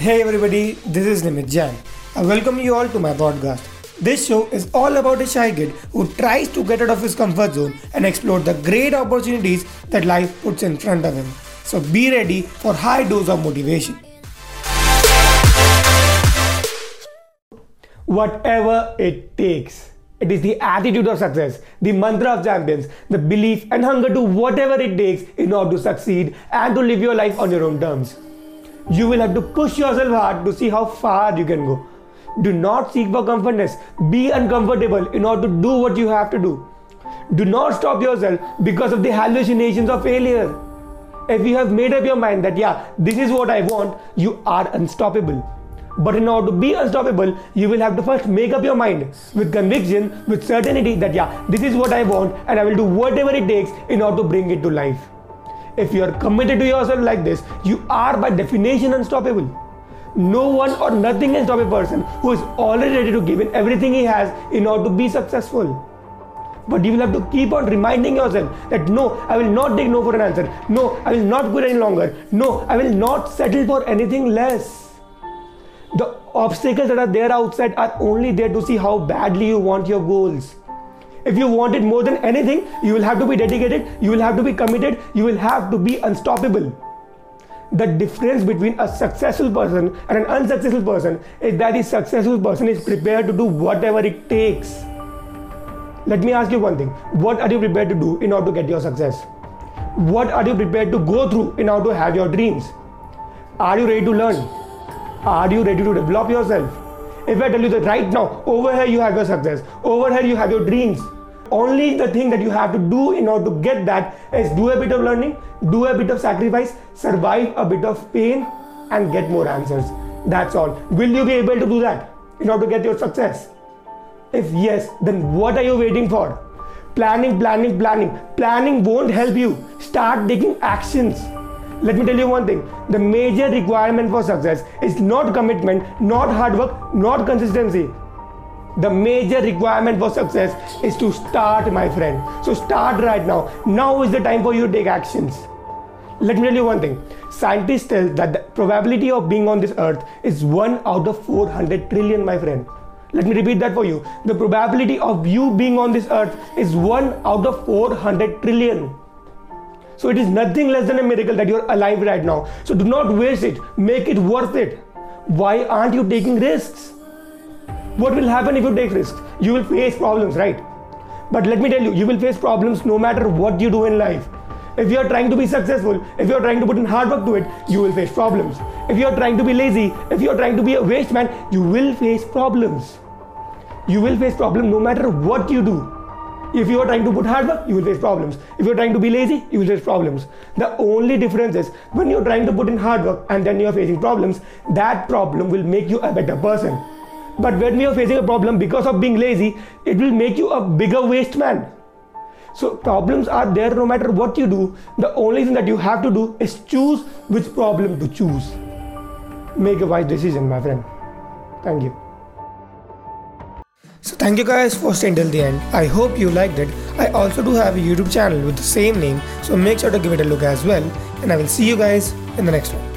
Hey everybody, this is Nimit Jain. I welcome you all to my podcast. This show is all about a shy kid who tries to get out of his comfort zone and explore the great opportunities that life puts in front of him. So be ready for high dose of motivation. Whatever it takes. It is the attitude of success, the mantra of champions, the belief and hunger to whatever it takes in order to succeed and to live your life on your own terms. You will have to push yourself hard to see how far you can go. Do not seek for comfortness. Be uncomfortable in order to do what you have to do. Do not stop yourself because of the hallucinations of failure. If you have made up your mind that, yeah, this is what I want, you are unstoppable. But in order to be unstoppable, you will have to first make up your mind with conviction, with certainty that, yeah, this is what I want, and I will do whatever it takes in order to bring it to life. If you are committed to yourself like this, you are by definition unstoppable. No one or nothing can stop a person who is already ready to give in everything he has in order to be successful. But you will have to keep on reminding yourself that no, I will not take no for an answer. No, I will not quit any longer. No, I will not settle for anything less. The obstacles that are there outside are only there to see how badly you want your goals. If you want it more than anything, you will have to be dedicated, you will have to be committed, you will have to be unstoppable. The difference between a successful person and an unsuccessful person is that the successful person is prepared to do whatever it takes. Let me ask you one thing what are you prepared to do in order to get your success? What are you prepared to go through in order to have your dreams? Are you ready to learn? Are you ready to develop yourself? If I tell you that right now, over here you have your success, over here you have your dreams. Only the thing that you have to do in order to get that is do a bit of learning, do a bit of sacrifice, survive a bit of pain, and get more answers. That's all. Will you be able to do that in order to get your success? If yes, then what are you waiting for? Planning, planning, planning. Planning won't help you. Start taking actions. Let me tell you one thing the major requirement for success is not commitment, not hard work, not consistency. The major requirement for success is to start, my friend. So start right now. Now is the time for you to take actions. Let me tell you one thing. Scientists tell that the probability of being on this earth is 1 out of 400 trillion, my friend. Let me repeat that for you. The probability of you being on this earth is 1 out of 400 trillion. So it is nothing less than a miracle that you're alive right now. So do not waste it. Make it worth it. Why aren't you taking risks? What will happen if you take risks? You will face problems, right? But let me tell you, you will face problems no matter what you do in life. If you are trying to be successful, if you are trying to put in hard work to it, you will face problems. If you are trying to be lazy, if you are trying to be a waste man, you will face problems. You will face problems no matter what you do. If you are trying to put hard work, you will face problems. If you are trying to be lazy, you will face problems. The only difference is when you're trying to put in hard work and then you're facing problems, that problem will make you a better person. But when we are facing a problem because of being lazy, it will make you a bigger waste man. So problems are there no matter what you do. The only thing that you have to do is choose which problem to choose. Make a wise decision, my friend. Thank you. So thank you guys for staying till the end. I hope you liked it. I also do have a YouTube channel with the same name, so make sure to give it a look as well. And I will see you guys in the next one.